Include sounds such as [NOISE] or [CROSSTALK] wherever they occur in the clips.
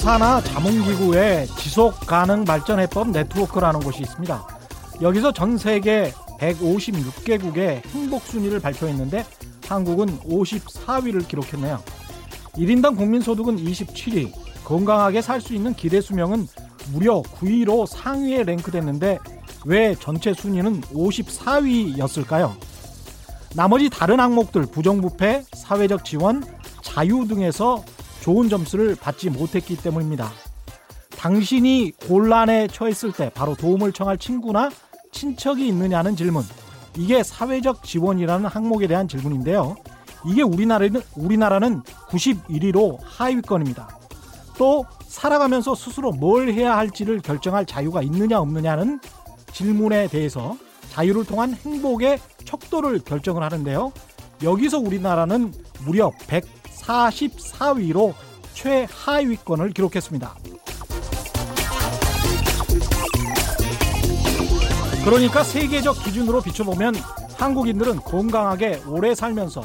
유엔사나 자문기구의 지속 가능 발전 해법 네트워크라는 곳이 있습니다. 여기서 전 세계 156개국의 행복 순위를 발표했는데 한국은 54위를 기록했네요. 1인당 국민소득은 27위, 건강하게 살 수 있는 기대 수명은 무려 9위로 상위에 랭크됐는데 왜 전체 순위는 54위였을까요? 나머지 다른 항목들 부정부패, 사회적 지원, 자유 등에서 좋은 점수를 받지 못했기 때문입니다. 당신이 곤란에 처했을 때 바로 도움을 청할 친구나 친척이 있느냐는 질문. 이게 사회적 지원이라는 항목에 대한 질문인데요. 이게 우리나라는 우리나라는 91위로 하위권입니다. 또 살아가면서 스스로 뭘 해야 할지를 결정할 자유가 있느냐 없느냐는 질문에 대해서 자유를 통한 행복의 척도를 결정을 하는데요. 여기서 우리나라는 무려 144위로 최하위권을 기록했습니다. 그러니까 세계적 기준으로 비춰보면 한국인들은 건강하게 오래 살면서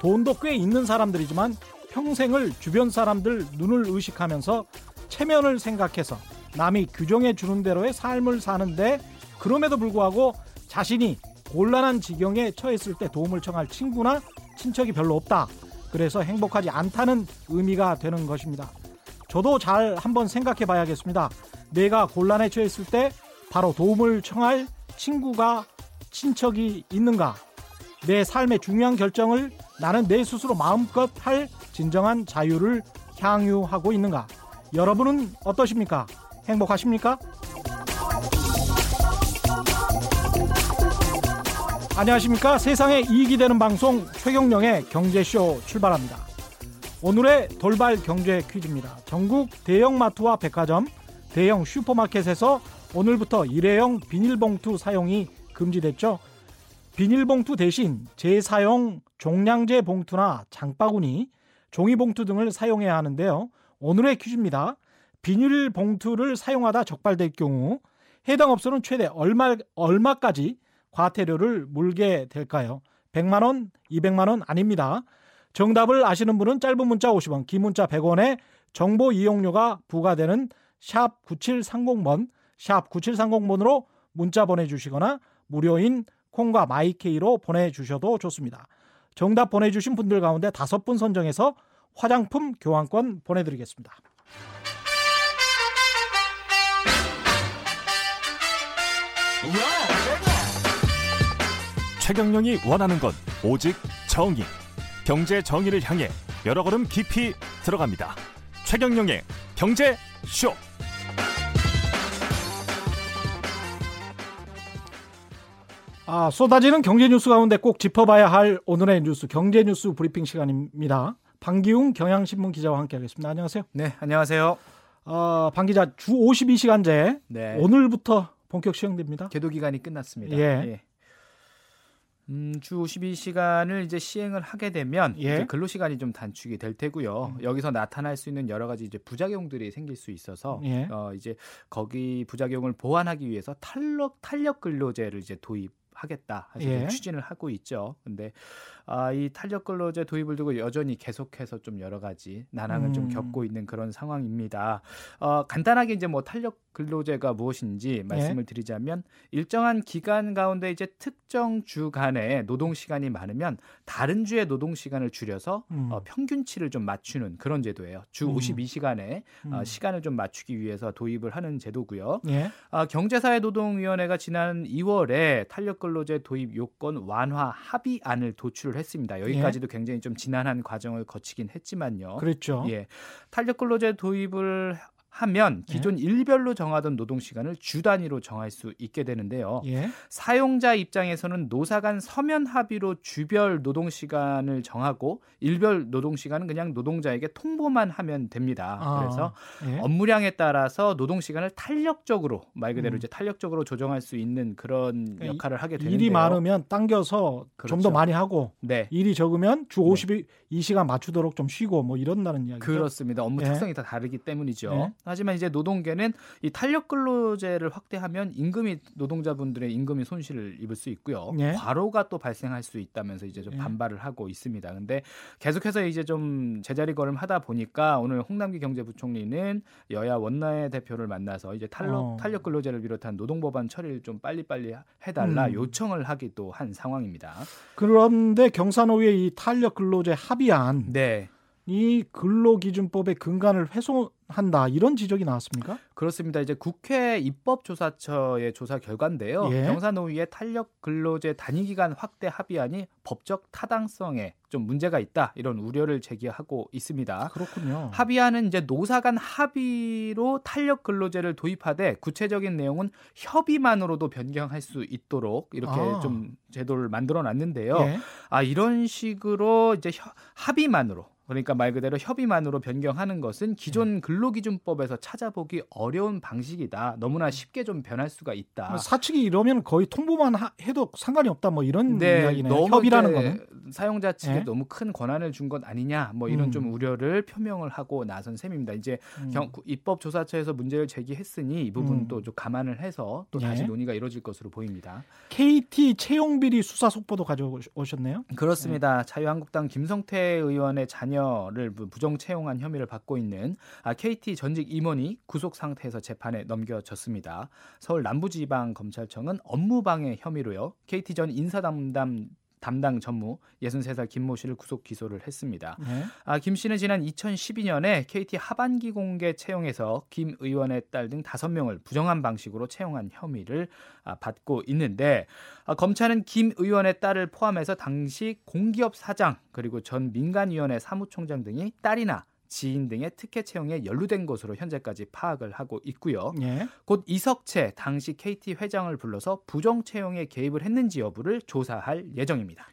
돈도 꽤 있는 사람들이지만 평생을 주변 사람들 눈을 의식하면서 체면을 생각해서 남이 규정해 주는 대로의 삶을 사는데 그럼에도 불구하고 자신이 곤란한 지경에 처했을 때 도움을 청할 친구나 친척이 별로 없다. 그래서 행복하지 않다는 의미가 되는 것입니다. 저도 잘 한번 생각해 봐야겠습니다. 내가 곤란에 처했을 때 바로 도움을 청할 친구가 친척이 있는가? 내 삶의 중요한 결정을 나는 내 스스로 마음껏 할 진정한 자유를 향유하고 있는가? 여러분은 어떠십니까? 행복하십니까? 안녕하십니까? 세상에 이익이 되는 방송 최경령의 경제쇼 출발합니다. 오늘의 돌발 경제 퀴즈입니다. 전국 대형마트와 백화점, 대형 슈퍼마켓에서 오늘부터 일회용 비닐봉투 사용이 금지됐죠. 비닐봉투 대신 재사용 종량제 봉투나 장바구니, 종이봉투 등을 사용해야 하는데요. 오늘의 퀴즈입니다. 비닐봉투를 사용하다 적발될 경우 해당 업소는 최대 얼마, 얼마까지 과태료를 물게 될까요? 100만 원, 200만 원 아닙니다. 정답을 아시는 분은 짧은 문자 50원, 긴 문자 100원의 정보 이용료가 부과되는 샵 9730번, 샵 9730번으로 문자 보내주시거나 무료인 콩과 마이케이로 보내주셔도 좋습니다. 정답 보내주신 분들 가운데 다섯 분 선정해서 화장품 교환권 보내드리겠습니다. 최경영이 원하는 건 오직 정의. 경제 정의를 향해 여러 걸음 깊이 들어갑니다. 최경영의 경제 쇼. 아, 쏟아지는 경제 뉴스 가운데 꼭 짚어봐야 할 오늘의 뉴스 경제 뉴스 브리핑 시간입니다. 방기웅 경향신문 기자와 함께하겠습니다. 안녕하세요. 네, 안녕하세요. 어, 방 기자 주 52시간제 네. 오늘부터 본격 시행됩니다. 계도 기간이 끝났습니다. 예. 음, 주 52시간을 이제 시행을 하게 되면 예. 이제 근로 시간이 좀 단축이 될 테고요. 여기서 나타날 수 있는 여러 가지 이제 부작용들이 생길 수 있어서 예. 어, 이제 거기 부작용을 보완하기 위해서 탄력 탄력 근로제를 이제 도입 하겠다 예. 추진을 하고 있죠. 근데 아, 이 탄력 근로제 도입을 두고 여전히 계속해서 좀 여러 가지 난항을 음. 좀 겪고 있는 그런 상황입니다. 어, 간단하게 이제 뭐 탄력 근로제가 무엇인지 말씀을 드리자면 일정한 기간 가운데 이제 특정 주간에 노동 시간이 많으면 다른 주의 노동 시간을 줄여서 음. 어, 평균치를 좀 맞추는 그런 제도예요. 주 음. 52시간에 어, 음. 시간을 좀 맞추기 위해서 도입을 하는 제도고요. 예. 아, 경제사회노동위원회가 지난 2월에 탄력 근로제 도입 요건 완화 합의안을 도출을 했습니다. 여기까지도 굉장히 좀 지난한 과정을 거치긴 했지만요. 그랬죠. 예, 탄력 근로제 도입을 하면 기존 일별로 정하던 노동 시간을 주 단위로 정할 수 있게 되는데요. 예. 사용자 입장에서는 노사 간 서면 합의로 주별 노동 시간을 정하고 일별 노동 시간은 그냥 노동자에게 통보만 하면 됩니다. 아, 그래서 예. 업무량에 따라서 노동 시간을 탄력적으로 말 그대로 음. 이제 탄력적으로 조정할 수 있는 그런 그러니까 역할을 하게 되는데요. 일이 많으면 당겨서 그렇죠. 많이 하고 네. 일이 적으면 주 네. 52시간 맞추도록 좀 쉬고 뭐 이런다는 이야기죠. 그렇습니다. 업무 예. 특성이 다 다르기 때문이죠. 예. 하지만 이제 노동계는 이 탄력 근로제를 확대하면 임금이 노동자분들의 임금이 손실을 입을 수 있고요. 예. 과로가 또 발생할 수 있다면서 이제 좀 예. 반발을 하고 있습니다. 근데 계속해서 이제 좀 제자리 걸음 하다 보니까 오늘 홍남기 경제부총리는 여야 원내 대표를 만나서 이제 탄력 어. 탄력 근로제를 비롯한 노동 법안 처리를 좀 빨리빨리 해 달라 음. 요청을 하기도 한 상황입니다. 그런데 경산호의 이 탄력 근로제 합의안 네. 이 근로기준법의 근간을 훼손한다 이런 지적이 나왔습니까? 그렇습니다. 이제 국회 입법조사처의 조사 결과인데요. 예. 경사노위의 탄력 근로제 단위기간 확대 합의안이 법적 타당성에 좀 문제가 있다 이런 우려를 제기하고 있습니다. 그렇군요. 합의안은 이제 노사 간 합의로 탄력 근로제를 도입하되 구체적인 내용은 협의만으로도 변경할 수 있도록 이렇게 아. 좀 제도를 만들어 놨는데요. 예. 아 이런 식으로 이제 합의만으로 그러니까 말 그대로 협의만으로 변경하는 것은 기존 네. 근로기준법에서 찾아보기 어려운 방식이다. 너무나 쉽게 좀 변할 수가 있다. 뭐 사측이 이러면 거의 통보만 해도 상관이 없다. 뭐 이런 네, 이야기네요. 협의라는 거는 사용자 측에 네. 너무 큰 권한을 준 것 아니냐. 뭐 이런 음. 좀 우려를 표명을 하고 나선 셈입니다. 이제 음. 경, 입법조사처에서 문제를 제기했으니 이 부분도 음. 좀 감안을 해서 또 다시 네. 논의가 이루어질 것으로 보입니다. KT 채용 비리 수사 속보도 가져오셨네요. 그렇습니다. 네. 자유한국당 김성태 의원의 자녀 자녀를 부정 채용한 혐의를 받고 있는 KT 아, 전직 임원이 구속 상태에서 재판에 넘겨졌습니다. 서울 남부지방검찰청은 업무방해 혐의로요. KT 전 인사담당 담당 전무 63살 김모 씨를 구속 기소를 했습니다. 네. 아, 김 씨는 지난 2012년에 KT 하반기 공개 채용에서 김 의원의 딸 등 5명을 부정한 방식으로 채용한 혐의를 아, 받고 있는데 아, 검찰은 김 의원의 딸을 포함해서 당시 공기업 사장 그리고 전 민간위원회 사무총장 등이 딸이나 지인 등의 특혜 채용에 연루된 것으로 현재까지 파악을 하고 있고요. 예. 곧 이석채 당시 KT 회장을 불러서 부정 채용에 개입을 했는지 여부를 조사할 예정입니다.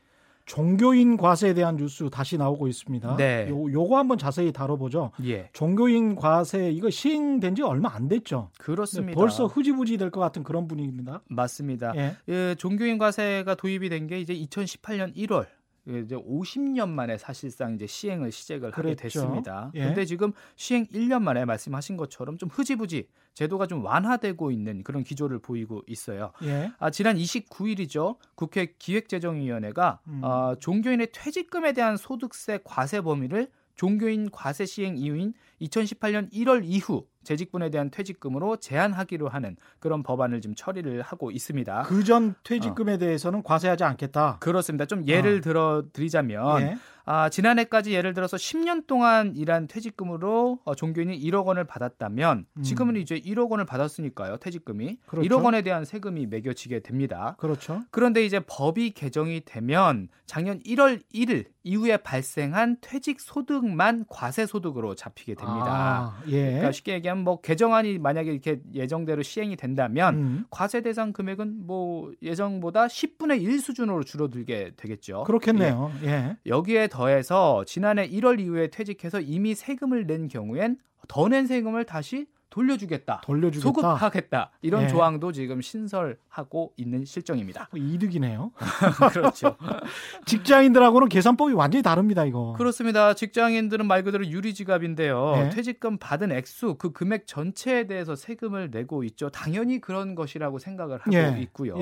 종교인 과세에 대한 뉴스 다시 나오고 있습니다. 네. 요, 요거 한번 자세히 다뤄보죠. 예. 종교인 과세 이거 시행된 지 얼마 안 됐죠. 그렇습니다. 벌써 흐지부지 될 것 같은 그런 분위기입니다. 맞습니다. 예. 예, 종교인 과세가 도입이 된 게 이제 2018년 1월 이제 50년 만에 사실상 이제 시행을 시작을 그랬죠. 하게 됐습니다. 예. 근데 지금 시행 1년 만에 말씀하신 것처럼 좀 흐지부지 제도가 좀 완화되고 있는 그런 기조를 보이고 있어요. 예. 아, 지난 29일이죠. 국회 기획재정위원회가 음. 어, 종교인의 퇴직금에 대한 소득세 과세 범위를 종교인 과세 시행 이후인 2018년 1월 이후 재직분에 대한 퇴직금으로 제한하기로 하는 그런 법안을 지금 처리를 하고 있습니다. 그 전 퇴직금에 어. 대해서는 과세하지 않겠다. 그렇습니다. 좀 예를 어. 들어 드리자면 예. 아, 지난해까지 예를 들어서 10년 동안 일한 퇴직금으로 어, 종교인이 1억 원을 받았다면 음. 지금은 이제 1억 원을 받았으니까요. 퇴직금이 그렇죠. 1억 원에 대한 세금이 매겨지게 됩니다. 그렇죠. 그런데 이제 법이 개정이 되면 작년 1월 1일 이후에 발생한 퇴직 소득만 과세 소득으로 잡히게 됩니다. 아, 예. 그러니까 쉽게 얘기하면 뭐 개정안이 만약에 이렇게 예정대로 시행이 된다면 음. 과세 대상 금액은 뭐 예정보다 10분의 1 수준으로 줄어들게 되겠죠. 그렇겠네요. 예. 예. 여기에 더해서 지난해 1월 이후에 퇴직해서 이미 세금을 낸 경우엔 더 낸 세금을 다시 돌려주겠다, 돌려주겠다. 소급하겠다 이런 예. 조항도 지금 신설하고 있는 실정입니다. 뭐 이득이네요. [LAUGHS] 그렇죠. [LAUGHS] 직장인들하고는 계산법이 완전히 다릅니다. 이거. 그렇습니다. 직장인들은 말 그대로 유리지갑인데요. 예. 퇴직금 받은 액수 그 금액 전체에 대해서 세금을 내고 있죠. 당연히 그런 것이라고 생각을 하고 예. 있고요.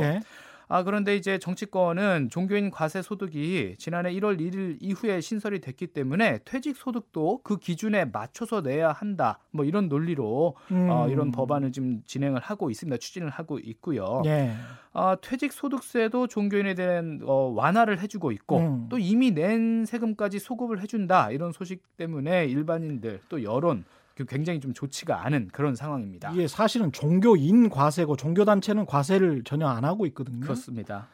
예. 아 그런데 이제 정치권은 종교인 과세 소득이 지난해 1월 1일 이후에 신설이 됐기 때문에 퇴직 소득도 그 기준에 맞춰서 내야 한다. 뭐 이런 논리로 음. 어, 이런 법안을 지금 진행을 하고 있습니다. 추진을 하고 있고요. 예. 아, 퇴직 소득세도 종교인에 대한 어, 완화를 해주고 있고 음. 또 이미 낸 세금까지 소급을 해준다 이런 소식 때문에 일반인들 또 여론 그 굉장히 좀 좋지가 않은 그런 상황입니다. 이게 사실은 종교인 과세고 종교 단체는 과세를 전혀 안 하고 있거든요. 그렇습니다.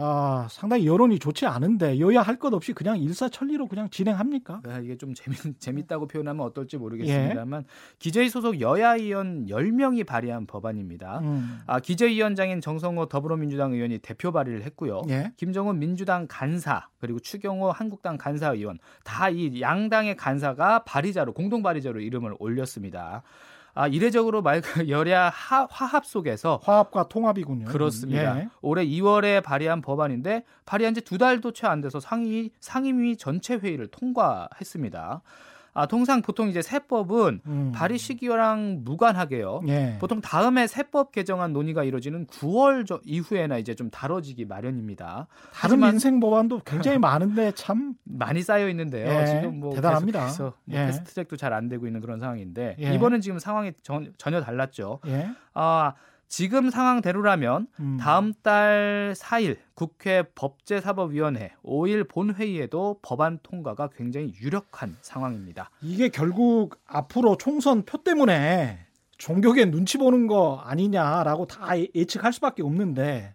아, 상당히 여론이 좋지 않은데 여야 할 것 없이 그냥 일사천리로 그냥 진행합니까? 네, 이게 좀 재밌, 재밌다고 표현하면 어떨지 모르겠습니다만 예. 기재위 소속 여야 의원 10명이 발의한 법안입니다. 음. 아, 기재위원장인 정성호 더불어민주당 의원이 대표 발의를 했고요. 예. 김정은 민주당 간사 그리고 추경호 한국당 간사 의원 다 이 양당의 간사가 발의자로 공동 발의자로 이름을 올렸습니다. 아, 이례적으로 말 [LAUGHS] 여야 하, 화합 속에서 화합과 통합이군요. 그렇습니다. 예. 올해 2월에 발의한 법안인데 발의한 지 두 달도 채 안 돼서 상위 상임위 전체 회의를 통과했습니다. 아, 통상 보통 이제 세법은 음. 발의 시기랑 무관하게요. 예. 보통 다음에 세법 개정안 논의가 이루어지는 9월 저 이후에나 이제 좀 다뤄지기 마련입니다. 다른 민생 법안도 굉장히 [LAUGHS] 많은데 참 많이 쌓여 있는데요. 예, 지금 뭐 대단합니다. 계속해서 뭐 예. 패스트트랙도 잘 안 되고 있는 그런 상황인데 예. 이번은 지금 상황이 전, 전혀 달랐죠. 예. 아 지금 상황대로라면 음. 다음 달 4일 국회 법제사법위원회 5일 본회의에도 법안 통과가 굉장히 유력한 상황입니다. 이게 결국 앞으로 총선 표 때문에 종교계 눈치 보는 거 아니냐라고 다 예측할 수밖에 없는데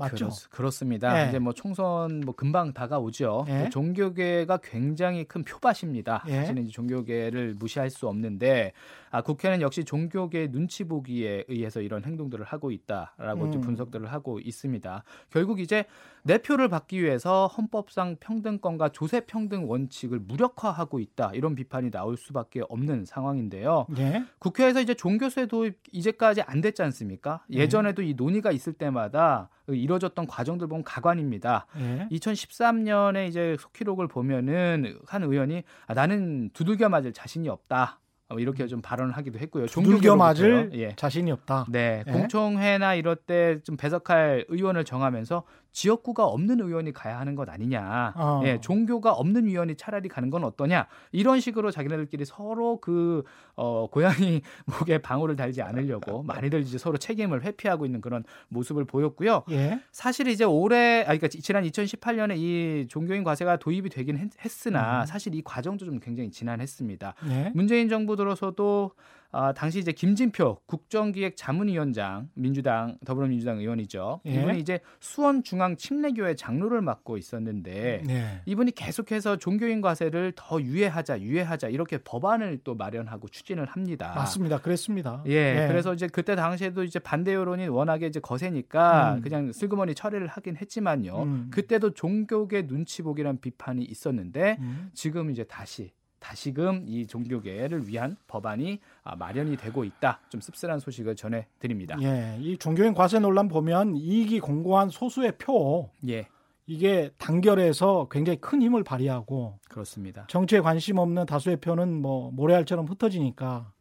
맞죠? 그렇, 습니다 예. 이제 뭐 총선 뭐 금방 다가오죠. 예. 또 종교계가 굉장히 큰 표밭입니다. 예. 사실은 종교계를 무시할 수 없는데 아, 국회는 역시 종교계 눈치 보기에 의해서 이런 행동들을 하고 있다라고 음. 분석들을 하고 있습니다. 결국 이제 내 표를 받기 위해서 헌법상 평등권과 조세 평등 원칙을 무력화하고 있다 이런 비판이 나올 수밖에 없는 상황인데요. 예. 국회에서 이제 종교세 도입 이제까지 안 됐지 않습니까? 네. 예전에도 이 논의가 있을 때마다 이뤄졌던 과정들 보면 가관입니다. 예. 2013년에 이제 속기록을 보면은 한 의원이 아, 나는 두들겨 맞을 자신이 없다. 어, 이렇게 좀 발언을 하기도 했고요. 두들겨 맞을. 예. 자신이 없다. 네, 예. 공청회나 이럴 때 좀 배석할 의원을 정하면서 지역구가 없는 의원이 가야 하는 것 아니냐. 어. 예, 종교가 없는 위원이 차라리 가는 건 어떠냐. 이런 식으로 자기네들끼리 서로 그 어, 고양이 [LAUGHS] 목에 방울을 달지 않으려고 많이들 이제 서로 책임을 회피하고 있는 그런 모습을 보였고요. 예. 사실 이제 올해 아 그러니까 지난 2018년에 이 종교인 과세가 도입이 되긴 했, 으나 음. 사실 이 과정도 좀 굉장히 지난했습니다. 예. 문재인 정부 들어서도 아, 당시 이제 김진표 국정기획 자문위원장 민주당 더불어민주당 의원이죠. 예. 이분이 이제 수원 중앙 침례교회 장로를 맡고 있었는데 네. 이분이 계속해서 종교인 과세를 더 유예하자 유예하자 이렇게 법안을 또 마련하고 추진을 합니다. 맞습니다. 그랬습니다. 예, 그래서 이제 그때 당시에도 이제 반대 여론이 워낙에 이제 거세니까 음. 그냥 슬그머니 처리를 하긴 했지만요. 음. 그때도 종교계 눈치 보기란 비판이 있었는데 음. 지금 이제 다시 다시금 이 종교계를 위한 법안이 아, 마련이 되고 있다. 좀 씁쓸한 소식을 전해 드립니다. 예, 이 종교인 과세 논란 보면 이익이 공고한 소수의 표 예, 이게 단결해서 굉장히 큰 힘을 발휘하고 그렇습니다. 정치에 관심 없는 다수의 표는 뭐 모래알처럼 흩어지니까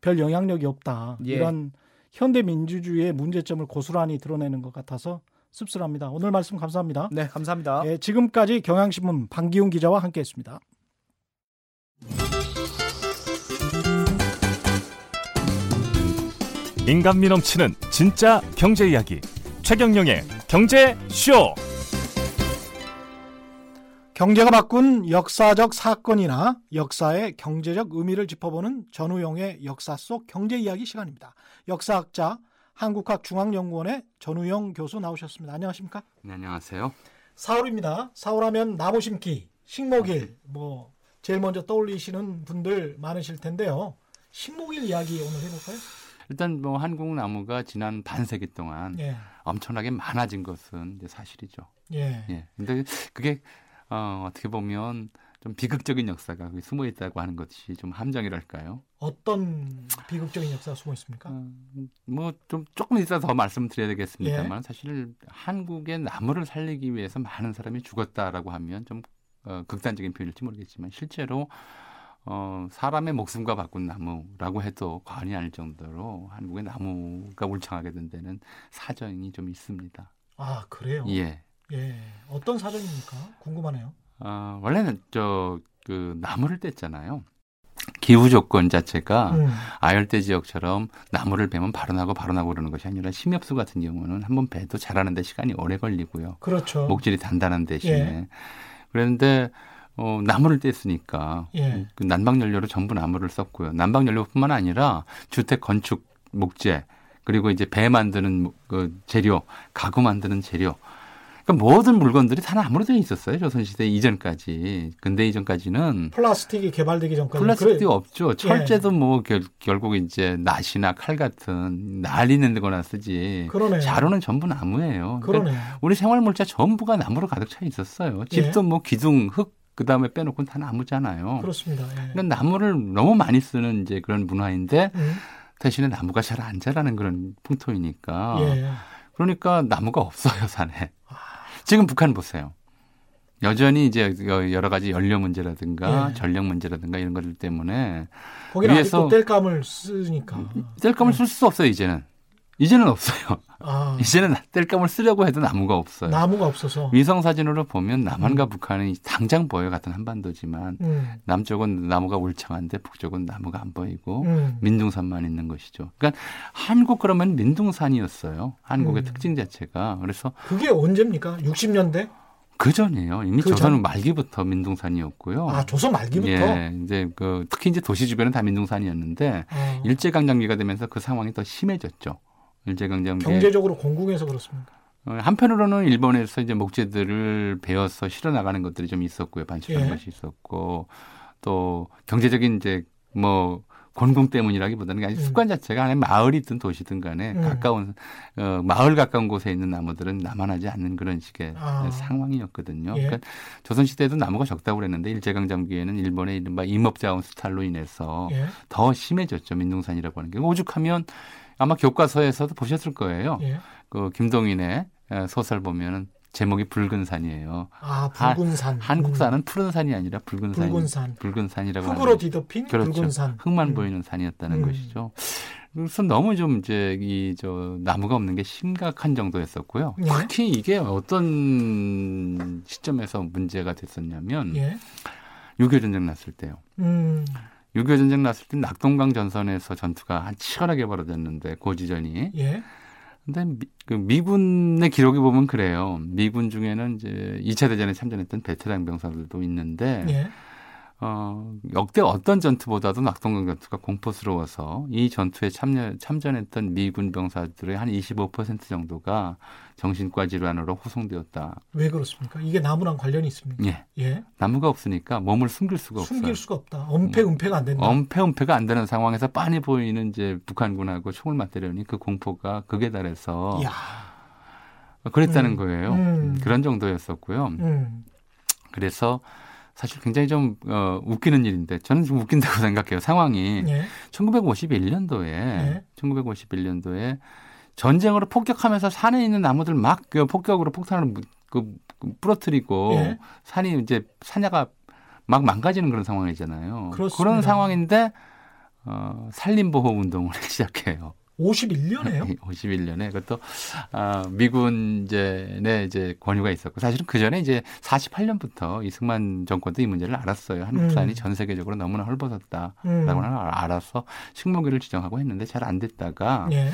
별 영향력이 없다. 예. 이런 현대 민주주의의 문제점을 고스란히 드러내는 것 같아서 씁쓸합니다. 오늘 말씀 감사합니다. 네, 감사합니다. 예, 지금까지 경향신문 방기훈 기자와 함께했습니다. 인간미 넘치는 진짜 경제 이야기 최경영의 경제 쇼. 경제가 바꾼 역사적 사건이나 역사의 경제적 의미를 짚어보는 전우용의 역사 속 경제 이야기 시간입니다. 역사학자 한국학중앙연구원의 전우용 교수 나오셨습니다. 안녕하십니까? 네, 안녕하세요. 4월입니다. 4월하면 나무 심기, 식목일 뭐 제일 먼저 떠올리시는 분들 많으실 텐데요. 식목일 이야기 오늘 해볼까요? 일단 뭐 한국 나무가 지난 반세기 동안 예, 엄청나게 많아진 것은 이제 사실이죠. 예, 예. 근데 그게 어, 어떻게 보면 좀 비극적인 역사가 숨어 있다고 하는 것이 좀 함정이랄까요? 어떤 비극적인 역사가 숨어 있습니까? 어, 뭐좀 조금 이따 더 말씀드려야 예. 되겠습니다만 사실 한국의 나무를 살리기 위해서 많은 사람이 죽었다라고 하면 좀 어, 극단적인 표현일지 모르겠지만 실제로 어, 사람의 목숨과 바꾼 나무라고 해도 과언이 아닐 정도로 한국의 나무가 울창하게 된 데는 사정이 좀 있습니다. 아 그래요? 예. 예, 어떤 사정입니까? 궁금하네요. 어, 원래는 저 그 나무를 뗐잖아요. 기후 조건 자체가 음, 아열대 지역처럼 나무를 베면 바로 나고 그러는 것이 아니라 심엽수 같은 경우는 한번 베도 자라는데 시간이 오래 걸리고요. 그렇죠. 목질이 단단한 대신에 예. 그런데 어, 나무를 뗐으니까 예. 그 난방 연료로 전부 나무를 썼고요. 난방 연료뿐만 아니라 주택 건축 목재 그리고 이제 배 만드는 뭐, 그 재료, 가구 만드는 재료. 그러니까 모든 물건들이 다 나무로 되어 있었어요. 조선시대 이전까지. 근대 이전까지는 플라스틱이 개발되기 전까지 플라스틱이 그래- 없죠. 철제도 뭐 결, 결국 이제 낫이나 칼 같은 날리는 데거나 쓰지. 그러네요. 자루는 전부 나무예요. 그러니까 그러네요. 우리 생활물자 전부가 나무로 가득 차 있었어요. 집도 뭐 기둥, 흙, 그 다음에 빼놓고는 다 나무잖아요. 그렇습니다. 예. 그러니까 나무를 너무 많이 쓰는 이제 그런 문화인데 음, 대신에 나무가 잘 안 자라는 그런 풍토이니까. 예. 그러니까 나무가 없어요, 산에. 지금 북한 보세요. 여전히 이제 여러 가지 연료 문제라든가 예. 전력 문제라든가 이런 것들 때문에 거기는 위에서- 뗄감을 쓰니까. 뗄감을 쓸 수 없어요 이제는. 이제는 없어요. 아, [LAUGHS] 이제는 뗄감을 쓰려고 해도 나무가 없어요. 나무가 없어서. 위성 사진으로 보면 남한과 북한이 당장 보여 같은 한반도지만 음, 남쪽은 나무가 울창한데 북쪽은 나무가 안 보이고 음. 민둥산만 있는 것이죠. 그러니까 한국 그러면 민둥산이었어요. 한국의 음. 특징 자체가 그래서 그게 언제입니까? 60년대? 그 전이에요. 이미 그 조선 전? 말기부터 민둥산이었고요. 아, 조선 말기부터. 예, 이제 그 특히 이제 도시 주변은 다 민둥산이었는데 어, 일제 강점기가 되면서 그 상황이 더 심해졌죠. 일제강점기 경제적으로 공궁해서 그렇습니까? 어, 한편으로는 일본에서 이제 목재들을 베어서 실어 나가는 것들이 좀 있었고요. 반출한 예. 것이 있었고 또 경제적인 이제 뭐 곤궁 때문이라기보다는 아니 음. 습관 자체가 안에 마을이든 도시든 간에 음. 가까운 어, 마을 가까운 곳에 있는 나무들은 남한하지 않는 그런 식의 아. 상황이었거든요. 예. 그러니까 조선 시대에도 나무가 적다고 그랬는데 일제강점기에는 일본의 이른바 임업자원 수탈로 인해서 예, 더 심해졌죠. 민둥산이라고 하는 게 오죽하면 아마 교과서에서도 보셨을 거예요. 예. 그 김동인의 에, 소설 보면은 제목이 붉은 산이에요. 아, 붉은 산. 한국 음, 산은 푸른 산이 아니라 붉은 붉은 산. 붉은 산이라고 흙으로 하는 뒤덮인 그렇죠. 붉은 산. 흙만 음. 보이는 산이었다는 음. 것이죠. 그래서 너무 좀 이제 이 저 나무가 없는 게 심각한 정도였었고요. 예. 특히 이게 어떤 시점에서 문제가 됐었냐면 예. 6.25 전쟁 났을 때요. 음, 6.25 전쟁 났을 때 낙동강 전선에서 전투가 한 치열하게 벌어졌는데 고지전이 예. 근데 미, 그 미군의 기록에 보면 그래요. 미군 중에는 이제 2차 대전에 참전했던 베테랑 병사들도 있는데 예. 어, 역대 어떤 전투보다도 낙동강 전투가 공포스러워서 이 전투에 참여, 참전했던 미군 병사들의 한 25% 정도가 정신과 질환으로 후송되었다. 왜 그렇습니까? 이게 나무랑 관련이 있습니까? 예. 예. 나무가 없으니까 몸을 숨길 수가 없어요. 숨길 수가 없다. 엄폐 은폐가 안 된다. 엄폐엄폐가 안 되는 상황에서 빤히 보이는 이제 북한군하고 총을 맞대려니 그 공포가 극에 달해서 이야. 그랬다는 음. 거예요. 음. 그런 정도였었고요. 음. 그래서 사실 굉장히 좀 어, 웃기는 일인데 저는 좀 웃긴다고 [LAUGHS] 생각해요. 상황이 예. 1951년도에 네. 1951년도에 전쟁으로 폭격하면서 산에 있는 나무들 막 그 폭격으로 폭탄을 무- 그, 그 부러뜨리고 예. 산이 이제 산야가 막 망가지는 그런 상황이잖아요. 그렇습니다. 그런 상황인데 어, 산림보호 운동을 [LAUGHS] 시작해요. 51년에요? 51년에 [LAUGHS] 그것도 아, 미군 이제 내 이제 권유가 있었고 사실은 그 전에 이제 48년부터 이승만 정권도 이 문제를 알았어요. 한국산이 음. 전 세계적으로 너무나 헐벗었다라고 음. 알아서 식목일을 지정하고 했는데 잘 안 됐다가 예.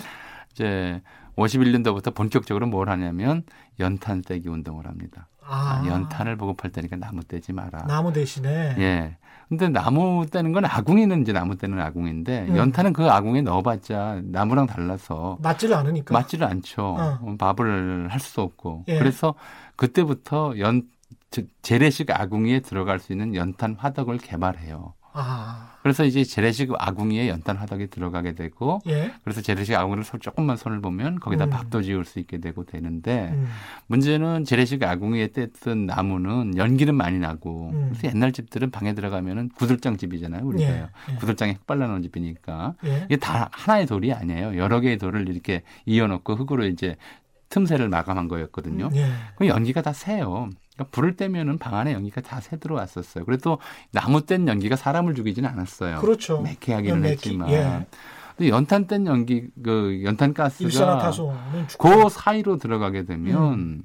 이제 51년도부터 본격적으로 뭘 하냐면 연탄 떼기 운동을 합니다. 아, 아, 연탄을 보급할 때니까 나무 떼지 마라. 나무 대신에 예. 근데 나무 떼는 건 아궁이는 이제 나무 떼는 아궁인데 음. 연탄은 그 아궁에 넣어봤자 나무랑 달라서 맞지를 않으니까. 맞지를 않죠. 어. 어, 밥을 할 수도 없고. 예. 그래서 그때부터 연 저- 재래식 아궁이에 들어갈 수 있는 연탄 화덕을 개발해요. 아, 그래서 이제 재래식 아궁이에 연탄 화덕이 들어가게 되고 예. 그래서 재래식 아궁이를 손- 조금만 손을 보면 거기다 음. 밥도 지을 수 있게 되고 되는데 음. 문제는 재래식 아궁이에 뗐던 나무는 연기는 많이 나고 음. 그래서 옛날 집들은 방에 들어가면은 구들장 집이잖아요. 우리가요. 예. 예. 구들장에 흙 발라놓은 집이니까 예. 이게 다 하나의 돌이 아니에요. 여러 개의 돌을 이렇게 이어놓고 흙으로 이제 틈새를 마감한 거였거든요. 예. 그 연기가 다 새요. 그러니까 불을 떼면은 방 안에 연기가 다 새 들어왔었어요. 그래도 나무 뗀 연기가 사람을 죽이지는 않았어요. 그렇죠. 매캐하기는 매캐, 했지만. 예. 근데 연탄 뗀 연기, 그 연탄 가스가 그 사이로 들어가게 되면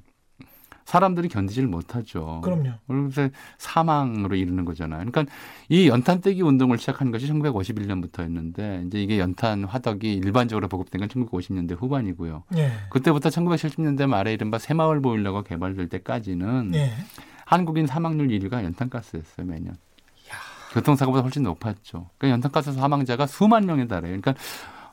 사람들이 견디질 못하죠. 그럼요. 그래서 사망으로 이르는 거잖아요. 그러니까 이 연탄 떼기 운동을 시작한 것이 1951년부터였는데 이제 이게 연탄 화덕이 일반적으로 보급된 건 1950년대 후반이고요. 예. 그때부터 1970년대 말에 이른바 새마을 보일러가 개발될 때까지는 예. 한국인 사망률 1위가 연탄가스였어요 매년. 교통사고보다 훨씬 높았죠. 그러니까 연탄가스 사망자가 수만 명에 달해요. 그러니까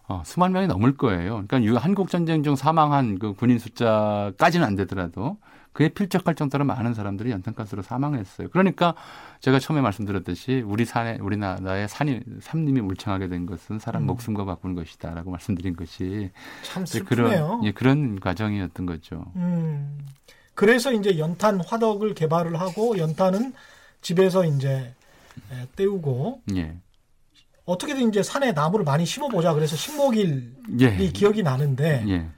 어, 수만 명이 넘을 거예요. 그러니까 유- 한국 전쟁 중 사망한 그 군인 숫자까지는 안 되더라도 그에 필적할 정도로 많은 사람들이 연탄가스로 사망했어요. 그러니까 제가 처음에 말씀드렸듯이 우리 산에 우리나라의 산이 산림이 울창하게 된 것은 사람 음. 목숨과 바꾼 것이다라고 말씀드린 것이 참 슬프네요. 그런 예, 그런 과정이었던 거죠. 음. 그래서 이제 연탄 화덕을 개발을 하고 연탄은 집에서 이제 에, 때우고 예. 어떻게든 이제 산에 나무를 많이 심어보자 그래서 식목일이 예. 기억이 나는데 예.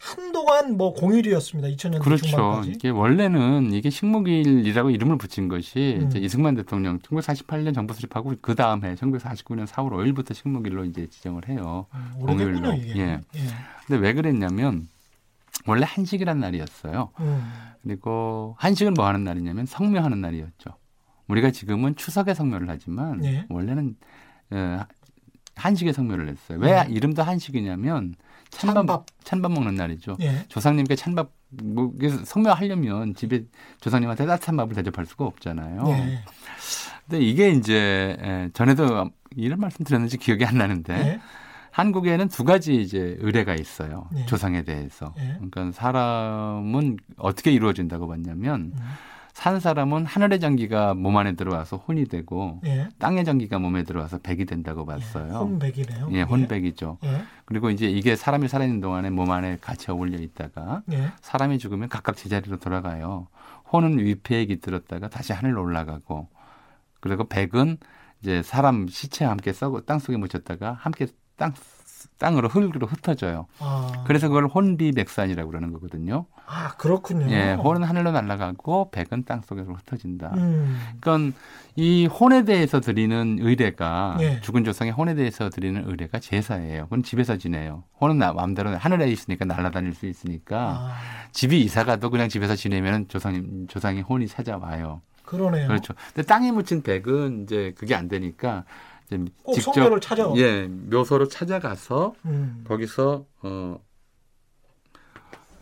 한동안 뭐 공휴일이었습니다. 2000년대 그렇죠. 중반까지. 이게 원래는 이게 식목일이라고 이름을 붙인 것이 음. 이제 이승만 대통령 1948년 정부 수립하고 그 다음 해 1949년 4월 5일부터 식목일로 이제 지정을 해요. 음, 공휴일로. 이게. 예. 예. 근데 왜 그랬냐면 원래 한식이란 날이었어요. 음. 그리고 한식은 뭐 하는 날이냐면 성묘하는 날이었죠. 우리가 지금은 추석에 성묘를 하지만 예. 원래는 어, 한식에 성묘를 했어요. 왜 음. 이름도 한식이냐면 찬밥, 찬밥. 찬밥 먹는 날이죠. 예. 조상님께 찬밥 뭐 성묘하려면 집에 조상님한테 따뜻한 밥을 대접할 수가 없잖아요. 예. 근데 이게 이제 에, 전에도 이런 말씀 드렸는지 기억이 안 나는데 예. 한국에는 두 가지 이제 의례가 있어요. 네. 조상에 대해서. 예. 그러니까 사람은 어떻게 이루어진다고 봤냐면 음. 산 사람은 하늘의 전기가 몸 안에 들어와서 혼이 되고 예. 땅의 전기가 몸에 들어와서 백이 된다고 봤어요. 혼백이네요. 예, 혼백이죠. 예. 그리고 이제 이게 사람이 살아있는 동안에 몸 안에 같이 어울려 있다가 예. 사람이 죽으면 각각 제자리로 돌아가요. 혼은 위패에 깃들었다가 다시 하늘로 올라가고 그리고 백은 이제 사람 시체와 함께 썩어 땅 속에 묻혔다가 함께 땅 땅으로 흙으로 흩어져요. 아. 그래서 그걸 혼비백산이라고 그러는 거거든요. 아, 그렇군요. 예, 혼은 하늘로 날아가고 백은 땅 속으로 흩어진다. 음. 그러니까 이 혼에 대해서 드리는 의례가 예. 죽은 조상의 혼에 대해서 드리는 의례가 제사예요. 그건 집에서 지내요. 혼은 나 마음대로 하늘에 있으니까 날아다닐 수 있으니까 아, 집이 이사 가도 그냥 집에서 지내면 조상님 조상의 혼이 찾아와요. 그러네요. 그렇죠. 근데 땅에 묻힌 백은 이제 그게 안 되니까 직접 성묘를 찾아. 예 묘소로 찾아가서 음. 거기서 어,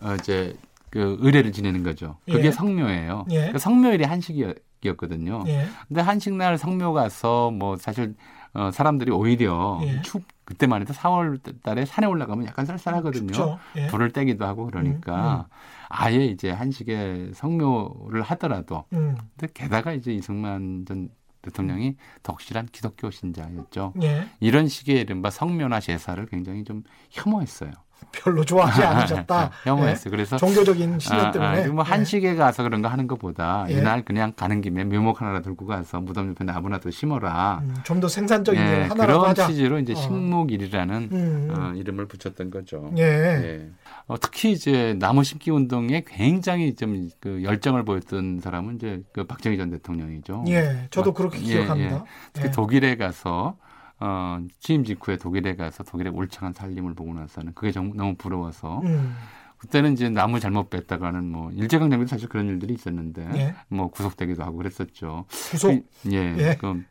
어 이제 그 의례를 지내는 거죠. 그게 예. 성묘예요. 예. 그 성묘일이 한식이었거든요. 예. 근데 한식날 성묘 가서 뭐 사실 어, 사람들이 오히려 예. 추 그때만 해도 4월 달에 산에 올라가면 약간 쌀쌀하거든요. 예. 불을 떼기도 하고 그러니까 아예 이제 한식에 성묘를 하더라도 음. 근데 게다가 이제 이승만 전 대통령이 덕실한 기독교 신자였죠. 예. 이런 식의 이른바 성묘나 제사를 굉장히 좀 혐오했어요. 별로 좋아하지 않으셨다. 혐오했어요. 그래서 예. 종교적인 신념 아, 때문에. 아, 뭐 예. 한식에 가서 그런 거 하는 것보다 예. 이날 그냥 가는 김에 묘목 하나 들고 가서 무덤 옆에 나무나 또 심어라. 음, 좀더 생산적인 예, 일 하나라도 그런 하자. 취지로 이제 어. 식목일이라는 음. 어, 이름을 붙였던 거죠. 예. 예. 어, 특히 이제 나무 심기 운동에 굉장히 좀 그 열정을 보였던 사람은 이제 그 박정희 전 대통령이죠. 예. 저도 막- 그렇게 예, 기억합니다. 특히 예. 독일에 가서 어, 취임 직후에 독일에 가서 독일의 울창한 살림을 보고 나서는 그게 정, 너무 부러워서 음. 그때는 이제 나무 잘못 뺐다가는 뭐 일제강점기도 사실 그런 일들이 있었는데 예. 뭐 구속되기도 하고 그랬었죠. 구속. 그, 예. 예. 그,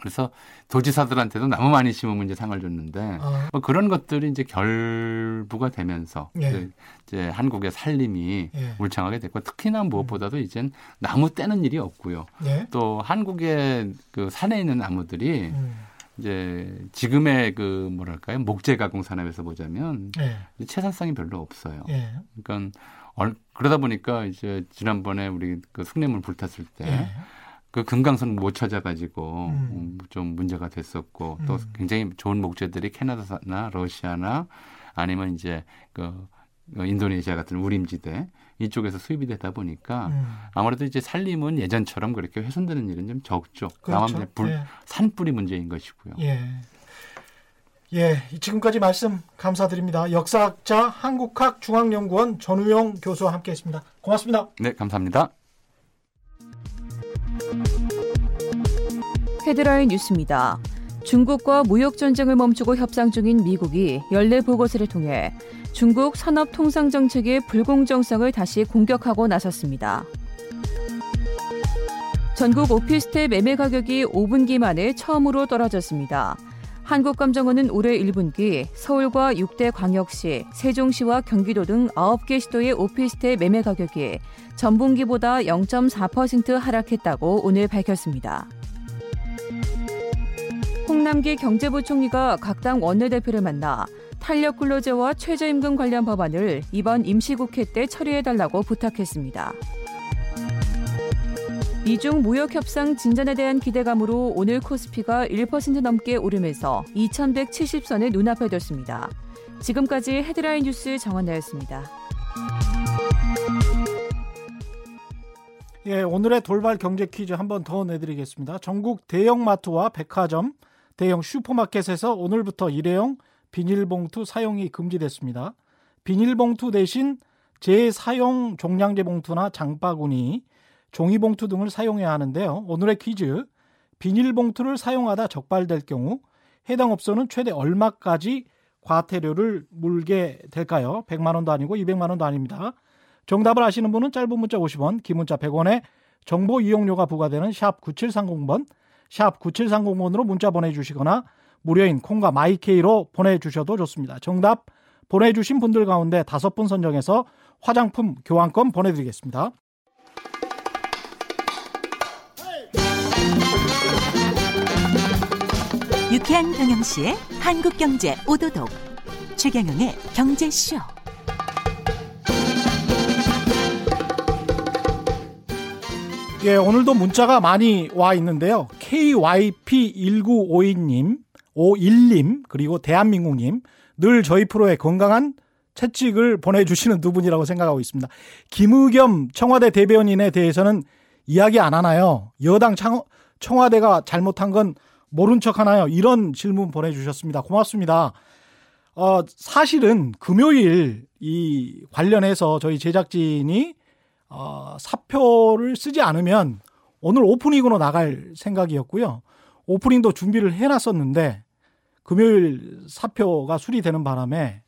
그래서 도지사들한테도 나무 많이 심으면 이제 상을 줬는데 아, 뭐 그런 것들이 이제 결부가 되면서 예. 이제, 이제 한국의 살림이 예. 울창하게 됐고 특히나 무엇보다도 이젠 나무 떼는 일이 없고요. 예. 또 한국의 그 산에 있는 나무들이 음. 이제 지금의 그 뭐랄까요 목재 가공 산업에서 보자면 예. 채산성이 별로 없어요. 예. 그러니까 얼- 그러다 보니까 이제 지난번에 우리 그 숭례물 불탔을 때 예. 그 금강선 못 찾아가지고 음. 음, 좀 문제가 됐었고 또 음. 굉장히 좋은 목재들이 캐나다나 러시아나 아니면 이제 그 어, 인도네시아 같은 우림지대 이쪽에서 수입이 되다 보니까 음. 아무래도 이제 살림은 예전처럼 그렇게 훼손되는 일은 좀 적죠. 다만 그렇죠. 이제 불, 예. 산불이 문제인 것이고요. 예. 예, 지금까지 말씀 감사드립니다. 역사학자 한국학 중앙연구원 전우영 교수와 함께했습니다. 고맙습니다. 네, 감사합니다. 헤드라인 뉴스입니다. 중국과 무역 전쟁을 멈추고 협상 중인 미국이 연례 보고서를 통해 중국 산업 통상 정책의 불공정성을 다시 공격하고 나섰습니다. 전국 오피스텔 매매 가격이 5분기 만에 처음으로 떨어졌습니다. 한국감정원은 올해 1분기 서울과 6대 광역시, 세종시와 경기도 등 9개 시도의 오피스텔 매매 가격이 전분기보다 0.4% 하락했다고 오늘 밝혔습니다. 홍남기 경제부총리가 각 당 원내대표를 만나 탄력 근로제와 최저임금 관련 법안을 이번 임시국회 때 처리해달라고 부탁했습니다. 미중 무역 협상 진전에 대한 기대감으로 오늘 코스피가 1% 넘게 오르면서 2170선을 눈앞에 뒀습니다. 지금까지 헤드라인 뉴스 정원나였습니다. 예, 오늘의 돌발 경제 퀴즈 한 번 더 내드리겠습니다. 전국 대형마트와 백화점, 대형 슈퍼마켓에서 오늘부터 일회용 비닐봉투 사용이 금지됐습니다. 비닐봉투 대신 재사용 종량제 봉투나 장바구니, 종이봉투 등을 사용해야 하는데요. 오늘의 퀴즈. 비닐봉투를 사용하다 적발될 경우 해당 업소는 최대 얼마까지 과태료를 물게 될까요? 100만 원도 아니고 200만 원도 아닙니다. 정답을 아시는 분은 짧은 문자 50원, 긴 문자 100원에 정보 이용료가 부과되는 샵 9730번, 샵 9730번으로 문자 보내주시거나 무료인 콩과 마이케이로 보내주셔도 좋습니다. 정답 보내주신 분들 가운데 다섯 분 선정해서 화장품 교환권 보내드리겠습니다. 유쾌한 경영시의 한국경제 오도독 최경영의 경제쇼 예, 오늘도 문자가 많이 와 있는데요. KYP1952님, 51님, 그리고 대한민국님, 늘 저희 프로에 건강한 채찍을 보내주시는 두 분이라고 생각하고 있습니다. 김의겸 청와대 대변인에 대해서는 이야기 안 하나요? 여당 청와대가 잘못한 건 모른 척 하나요? 이런 질문 보내주셨습니다. 고맙습니다. 어, 사실은 금요일 이 관련해서 저희 제작진이 어, 사표를 쓰지 않으면 오늘 오프닝으로 나갈 생각이었고요. 오프닝도 준비를 해놨었는데 금요일 사표가 수리되는 바람에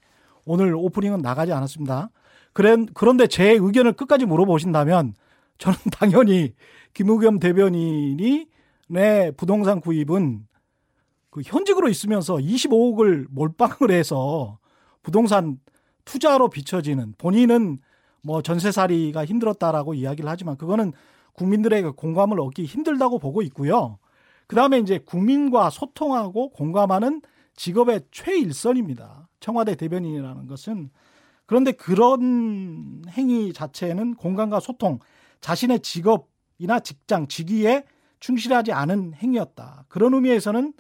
오늘 오프닝은 나가지 않았습니다. 그런데 제 의견을 끝까지 물어보신다면 저는 [LAUGHS] 당연히 김우겸 대변인이 내 부동산 구입은 그 현직으로 있으면서 25억을 몰빵을 해서 부동산 투자로 비춰지는 본인은 뭐 전세살이가 힘들었다라고 이야기를 하지만 그거는 국민들에게 공감을 얻기 힘들다고 보고 있고요. 그 다음에 이제 국민과 소통하고 공감하는 직업의 최일선입니다. 청와대 대변인이라는 것은. 그런데 그런 행위 자체는 공감과 소통, 자신의 직업이나 직장, 직위에 충실하지 않은 행위였다. 그런 의미에서는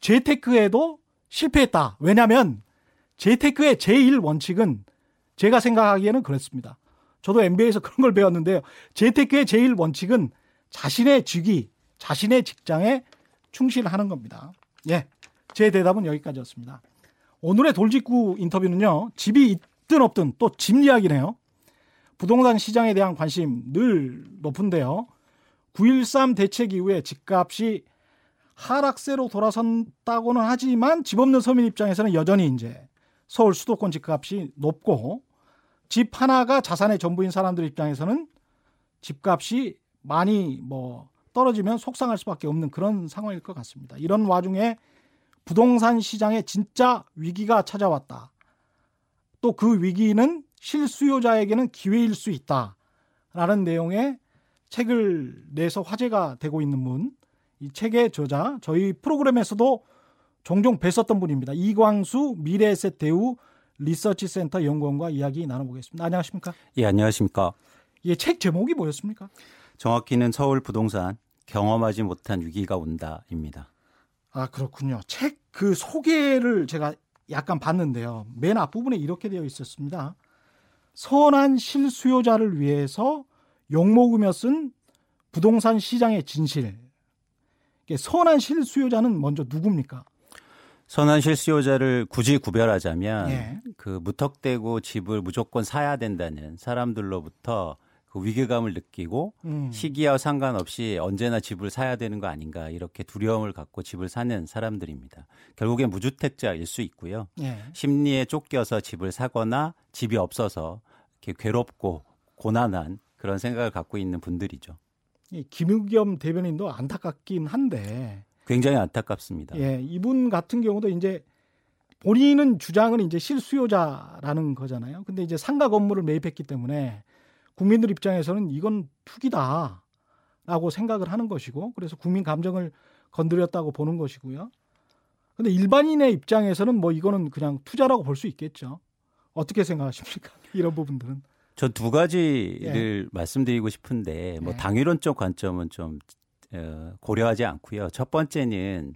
재테크에도 실패했다. 왜냐하면 재테크의 제1 원칙은 제가 생각하기에는 그렇습니다. 저도 MBA에서 [LAUGHS] 그런 걸 배웠는데요. 재테크의 제1 원칙은 자신의 직위, 자신의 직장에 충실하는 겁니다. 예. 제 대답은 여기까지였습니다. 오늘의 돌직구 인터뷰는요. 집이 있든 없든 또 집 이야기네요. 부동산 시장에 대한 관심 늘 높은데요. 9.13 대책 이후에 집값이 하락세로 돌아선다고는 하지만 집 없는 서민 입장에서는 여전히 이제 서울 수도권 집값이 높고 집 하나가 자산의 전부인 사람들 입장에서는 집값이 많이 뭐 떨어지면 속상할 수밖에 없는 그런 상황일 것 같습니다. 이런 와중에 부동산 시장에 진짜 위기가 찾아왔다. 또 그 위기는 실수요자에게는 기회일 수 있다. 라는 내용의 책을 내서 화제가 되고 있는 분, 이 책의 저자, 저희 프로그램에서도 종종 뵀었던 분입니다. 이광수 미래에셋 대우 리서치 센터 연구원과 이야기 나눠보겠습니다. 안녕하십니까? 예, 안녕하십니까? 예, 책 제목이 뭐였습니까? 정확히는 서울 부동산 경험하지 못한 위기가 온다입니다. 아, 그렇군요. 책 그 소개를 제가 약간 봤는데요. 맨 앞부분에 이렇게 되어 있었습니다. 선한 실수요자를 위해서 욕먹으며 쓴 부동산 시장의 진실. 선한 실수요자는 먼저 누굽니까? 선한 실수요자를 굳이 구별하자면 예. 그 무턱대고 집을 무조건 사야 된다는 사람들로부터 그 위기감을 느끼고 음. 시기와 상관없이 언제나 집을 사야 되는 거 아닌가 이렇게 두려움을 갖고 집을 사는 사람들입니다. 결국엔 무주택자일 수 있고요. 예. 심리에 쫓겨서 집을 사거나 집이 없어서 이렇게 괴롭고 고난한 그런 생각을 갖고 있는 분들이죠. 이 김의겸 대변인도 안타깝긴 한데 굉장히 안타깝습니다. 예, 이분 같은 경우도 이제 본인은 주장은 이제 실수요자라는 거잖아요. 근데 이제 상가 건물을 매입했기 때문에 국민들 입장에서는 이건 투기다라고 생각을 하는 것이고 그래서 국민 감정을 건드렸다고 보는 것이고요. 근데 일반인의 입장에서는 뭐 이거는 그냥 투자라고 볼 수 있겠죠. 어떻게 생각하십니까? [LAUGHS] 이런 부분들은. 저두 가지를 예. 말씀드리고 싶은데 뭐 예. 당위론적 관점은 좀 어, 고려하지 않고요. 첫 번째는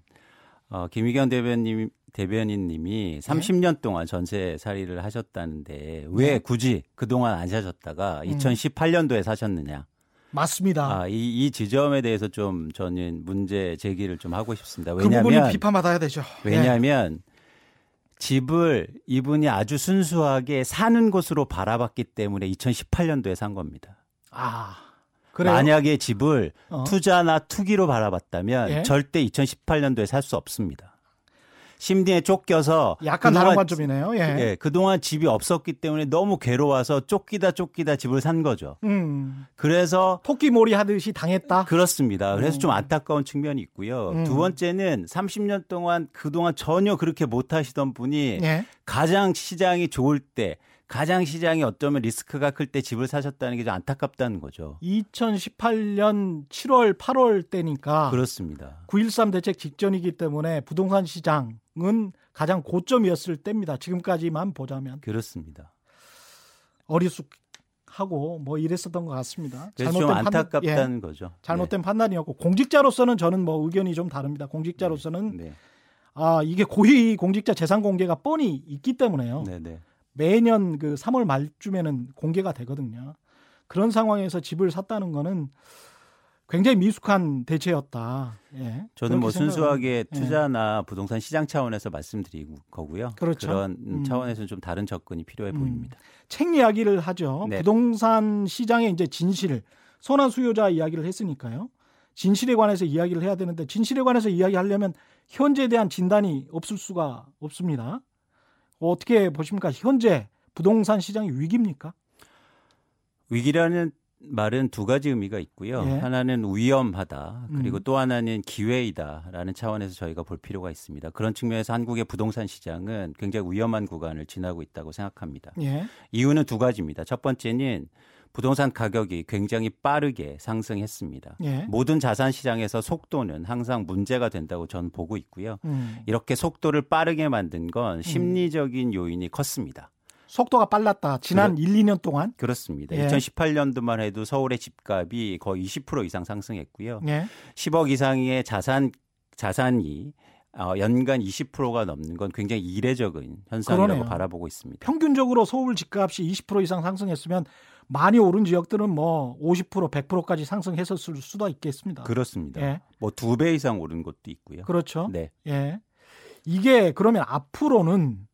어, 김희경 대변인 대변인님이 30년 동안 전세 살이를 하셨다는데 왜 네. 굳이 그동안 안 사셨다가 음. 2018년도에 사셨느냐? 맞습니다. 아, 이, 이 지점에 대해서 좀 저는 문제 제기를 좀 하고 싶습니다. 그 왜냐하면 비판받아야 되죠. 예. 왜냐하면 집을 이분이 아주 순수하게 사는 곳으로 바라봤기 때문에 2018년도에 산 겁니다. 아, 그래요? 만약에 집을 어. 투자나 투기로 바라봤다면 예? 절대 2018년도에 살 수 없습니다. 심리에 쫓겨서 약간 그동안 다른 관점이네요. 예. 예, 그동안 집이 없었기 때문에 너무 괴로워서 쫓기다 쫓기다 집을 산 거죠. 음, 그래서 토끼몰이 하듯이 당했다. 그렇습니다. 그래서 음. 좀 안타까운 측면이 있고요. 음. 두 번째는 30년 동안 그동안 전혀 그렇게 못 하시던 분이 예. 가장 시장이 좋을 때, 가장 시장이 어쩌면 리스크가 클 때 집을 사셨다는 게 좀 안타깝다는 거죠. 2018년 7월, 8월 때니까 그렇습니다. 9.13 대책 직전이기 때문에 부동산 시장은 가장 고점이었을 때입니다. 지금까지만 보자면 그렇습니다. 어리숙하고 뭐 이랬었던 것 같습니다. 그래서 좀 안타깝다는 예, 거죠. 잘못된 판단이었고 공직자로서는 저는 뭐 의견이 좀 다릅니다. 공직자로서는 네. 네. 아 이게 고위 공직자 재산 공개가 뻔히 있기 때문에요. 네, 네. 매년 그 3월 말쯤에는 공개가 되거든요. 그런 상황에서 집을 샀다는 거는 굉장히 미숙한 대체였다. 예. 저는 뭐 순수하게 합니다. 예. 투자나 부동산 시장 차원에서 말씀드린 거고요. 그렇죠. 런 음. 차원에서는 좀 다른 접근이 필요해 음. 보입니다. 책 이야기를 하죠. 네. 부동산 시장의 이제 진실, 선한 수요자 이야기를 했으니까요. 진실에 관해서 이야기를 해야 되는데 진실에 관해서 이야기하려면 현재에 대한 진단이 없을 수가 없습니다. 어떻게 보십니까? 현재 부동산 시장이 위기입니까? 위기라는 말은 두 가지 의미가 있고요. 예. 하나는 위험하다. 그리고 음. 또 하나는 기회이다라는 차원에서 저희가 볼 필요가 있습니다. 그런 측면에서 한국의 부동산 시장은 굉장히 위험한 구간을 지나고 있다고 생각합니다. 예. 이유는 두 가지입니다. 첫 번째는 부동산 가격이 굉장히 빠르게 상승했습니다. 예. 모든 자산 시장에서 속도는 항상 문제가 된다고 저는 보고 있고요. 음. 이렇게 속도를 빠르게 만든 건 심리적인 요인이 컸습니다. 속도가 빨랐다. 지난 1, 2년 동안. 그렇습니다. 예. 2018년도만 해도 서울의 집값이 거의 20% 이상 상승했고요. 예. 10억 이상의 자산 자산이 어, 연간 20%가 넘는 건 굉장히 이례적인 현상이라고 그러네요. 바라보고 있습니다. 평균적으로 서울 집값이 20% 이상 상승했으면 많이 오른 지역들은 뭐 50%, 100%까지 상승했었을 수도 있겠습니다. 그렇습니다. 예. 뭐두 배 이상 오른 곳도 있고요. 그렇죠. 네. 예. 이게 그러면 앞으로는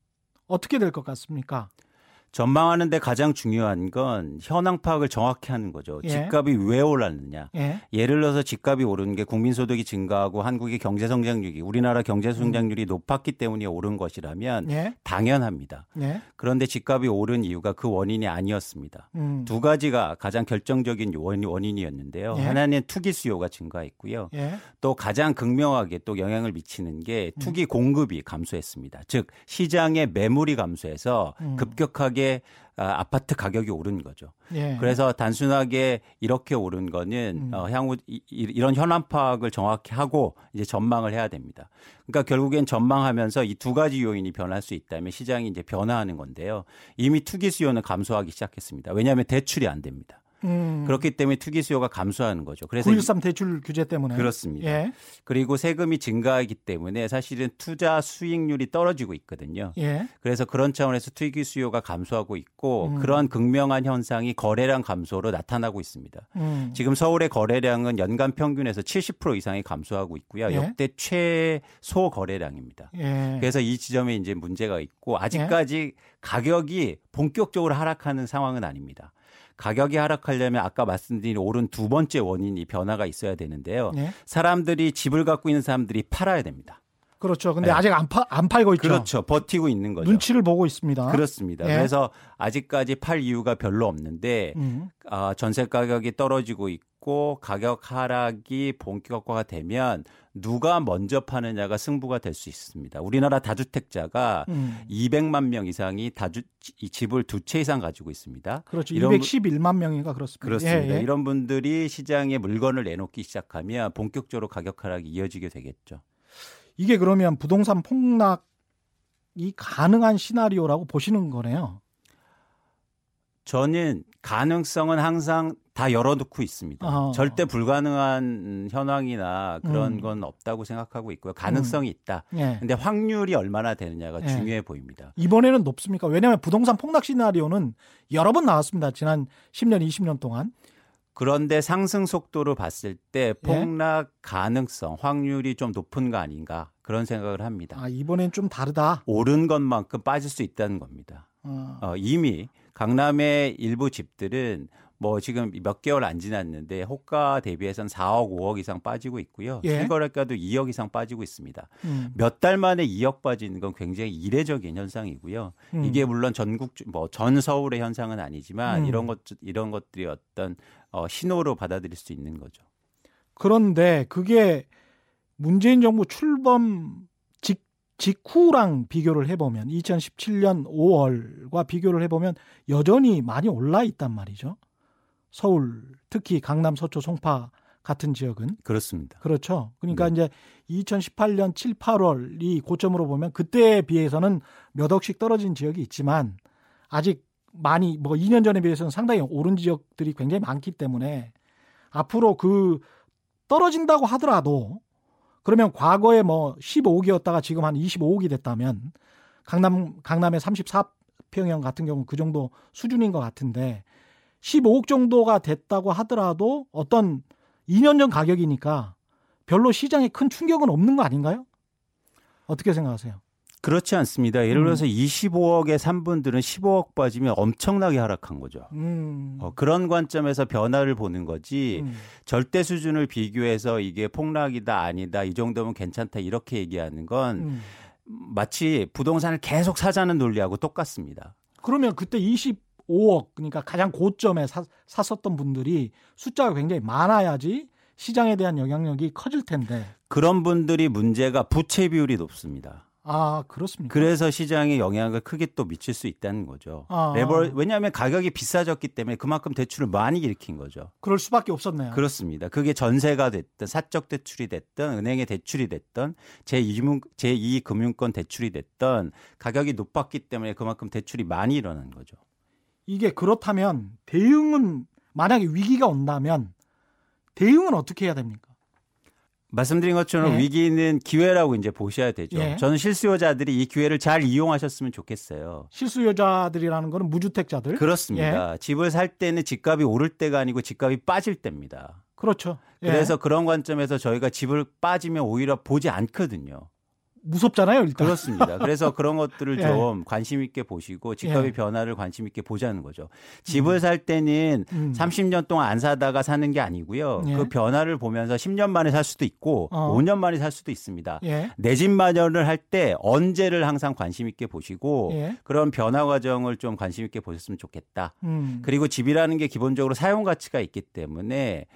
어떻게 될 것 같습니까? 전망하는데 가장 중요한 건 현황 파악을 정확히 하는 거죠. 예. 집값이 왜 올랐느냐. 예. 예를 들어서 집값이 오른 게 국민소득이 증가하고 한국의 경제 성장률이 우리나라 경제 성장률이 높았기 때문에 오른 것이라면 예. 당연합니다. 예. 그런데 집값이 오른 이유가 그 원인이 아니었습니다. 음. 두 가지가 가장 결정적인 원- 원인이었는데요. 예. 하나는 투기 수요가 증가했고요. 예. 또 가장 극명하게 또 영향을 미치는 게 투기 공급이 감소했습니다. 즉 시장의 매물이 감소해서 음. 급격하게 아, 아파트 가격이 오른 거죠. 예. 그래서 단순하게 이렇게 오른 거는 음. 어, 향후 이, 이- 이런 현황 파악을 정확히 하고 이제 전망을 해야 됩니다. 그러니까 결국엔 전망하면서 이 두 가지 요인이 변할 수 있다면 시장이 이제 변화하는 건데요. 이미 투기 수요는 감소하기 시작했습니다. 왜냐하면 대출이 안 됩니다. 음. 그렇기 때문에 투기 수요가 감소하는 거죠. 그래서 9.13 대출 규제 때문에. 이- 그렇습니다. 예. 그리고 세금이 증가하기 때문에 사실은 투자 수익률이 떨어지고 있거든요. 예. 그래서 그런 차원에서 투기 수요가 감소하고 있고 음. 그런 극명한 현상이 거래량 감소로 나타나고 있습니다. 음. 지금 서울의 거래량은 연간 평균에서 70% 이상이 감소하고 있고요. 예. 역대 최소 거래량입니다. 예. 그래서 이 지점에 이제 문제가 있고 아직까지 가격이 본격적으로 하락하는 상황은 아닙니다. 가격이 하락하려면 아까 말씀드린 오른 두 번째 원인이 변화가 있어야 되는데요. 예. 사람들이 집을 갖고 있는 사람들이 팔아야 됩니다. 그렇죠. 근데 네. 아직 안, 파, 안 팔고 있죠. 그렇죠. 버티고 있는 거죠. 눈치를 보고 있습니다. 그렇습니다. 예. 그래서 아직까지 팔 이유가 별로 없는데 음. 아, 전세 가격이 떨어지고 있고 가격 하락이 본격화가 되면 누가 먼저 파느냐가 승부가 될 수 있습니다. 우리나라 다주택자가 음. 200만 명 이상이 다주 이 집을 두 채 이상 가지고 있습니다. 그렇죠. 이런 분- 211만 명인가 그렇습니다. 그렇습니다. 예, 예. 이런 분들이 시장에 물건을 내놓기 시작하면 본격적으로 가격 하락이 이어지게 되겠죠. 이게 그러면 부동산 폭락이 가능한 시나리오라고 보시는 거네요. 저는 가능성은 항상 다 열어놓고 있습니다. 어. 절대 불가능한 현황이나 그런 음. 건 없다고 생각하고 있고요. 가능성이 있다. 예. 근데 확률이 얼마나 되느냐가 예. 중요해 보입니다. 이번에는 높습니까? 왜냐하면 부동산 폭락 시나리오는 여러 번 나왔습니다. 지난 10년, 20년 동안. 그런데 상승 속도로 봤을 때 폭락 가능성, 확률이 좀 높은 거 아닌가 그런 생각을 합니다. 아, 이번엔 좀 다르다. 오른 것만큼 빠질 수 있다는 겁니다. 어. 어, 이미 강남의 일부 집들은 뭐 지금 몇 개월 안 지났는데 호가 대비해서는 4억, 5억 이상 빠지고 있고요. 예. 실거래가도 2억 이상 빠지고 있습니다. 음. 몇달 만에 2억 빠지는 건 굉장히 이례적인 현상이고요. 음. 이게 물론 전국 뭐 전 서울의 현상은 아니지만 음. 이런 것 이런 것들이 어떤 어, 신호로 받아들일 수 있는 거죠. 그런데 그게 문재인 정부 출범 직, 직후랑 비교를 해보면 2017년 5월과 비교를 해보면 여전히 많이 올라 있단 말이죠. 서울 특히 강남 서초 송파 같은 지역은 그렇습니다. 그렇죠. 그러니까 네. 이제 2018년 7, 8월 이 고점으로 보면 그때에 비해서는 몇 억씩 떨어진 지역이 있지만 아직 많이 뭐 2년 전에 비해서는 상당히 오른 지역들이 굉장히 많기 때문에 앞으로 그 떨어진다고 하더라도 그러면 과거에 뭐 15억이었다가 지금 한 25억이 됐다면 강남 강남의 34평형 같은 경우 그 정도 수준인 것 같은데 15억 정도가 됐다고 하더라도 어떤 2년 전 가격이니까 별로 시장에 큰 충격은 없는 거 아닌가요? 어떻게 생각하세요? 그렇지 않습니다. 예를 음. 들어서 25억에 산 분들은 15억 빠지면 엄청나게 하락한 거죠. 음. 어, 그런 관점에서 변화를 보는 거지 음. 절대 수준을 비교해서 이게 폭락이다 아니다 이 정도면 괜찮다 이렇게 얘기하는 건 음. 마치 부동산을 계속 사자는 논리하고 똑같습니다. 그러면 그때 25억 그러니까 가장 고점에 사, 샀었던 분들이 숫자가 굉장히 많아야지 시장에 대한 영향력이 커질 텐데. 그런 분들이 문제가 부채 비율이 높습니다. 아 그렇습니까? 그래서 시장에 영향을 크게 또 미칠 수 있다는 거죠. 아. 레버 왜냐하면 가격이 비싸졌기 때문에 그만큼 대출을 많이 일으킨 거죠. 그럴 수밖에 없었네요. 그렇습니다. 그게 전세가 됐든 사적 대출이 됐든 은행의 대출이 됐든 제2금 제2금융권 대출이 됐든 가격이 높았기 때문에 그만큼 대출이 많이 일어난 거죠. 이게 그렇다면 대응은 만약에 위기가 온다면 대응은 어떻게 해야 됩니까? 말씀드린 것처럼 예. 위기는 기회라고 이제 보셔야 되죠. 예. 저는 실수요자들이 이 기회를 잘 이용하셨으면 좋겠어요. 실수요자들이라는 거는 무주택자들. 그렇습니다. 예. 집을 살 때는 집값이 오를 때가 아니고 집값이 빠질 때입니다. 그렇죠. 예. 그래서 그런 관점에서 저희가 집을 빠지면 오히려 보지 않거든요. 무섭잖아요, 일단. 그렇습니다. 그래서 그런 [LAUGHS] 것들을 예. 좀 관심 있게 보시고 집값의 예. 변화를 관심 있게 보자는 거죠. 집을 살 때는 음. 30년 동안 안 사다가 사는 게 아니고요. 예. 그 변화를 보면서 10년 만에 살 수도 있고 어. 5년 만에 살 수도 있습니다. 예. 내집 마련을 할 때 언제를 항상 관심 있게 보시고 예. 그런 변화 과정을 좀 관심 있게 보셨으면 좋겠다. 음. 그리고 집이라는 게 기본적으로 사용 가치가 있기 때문에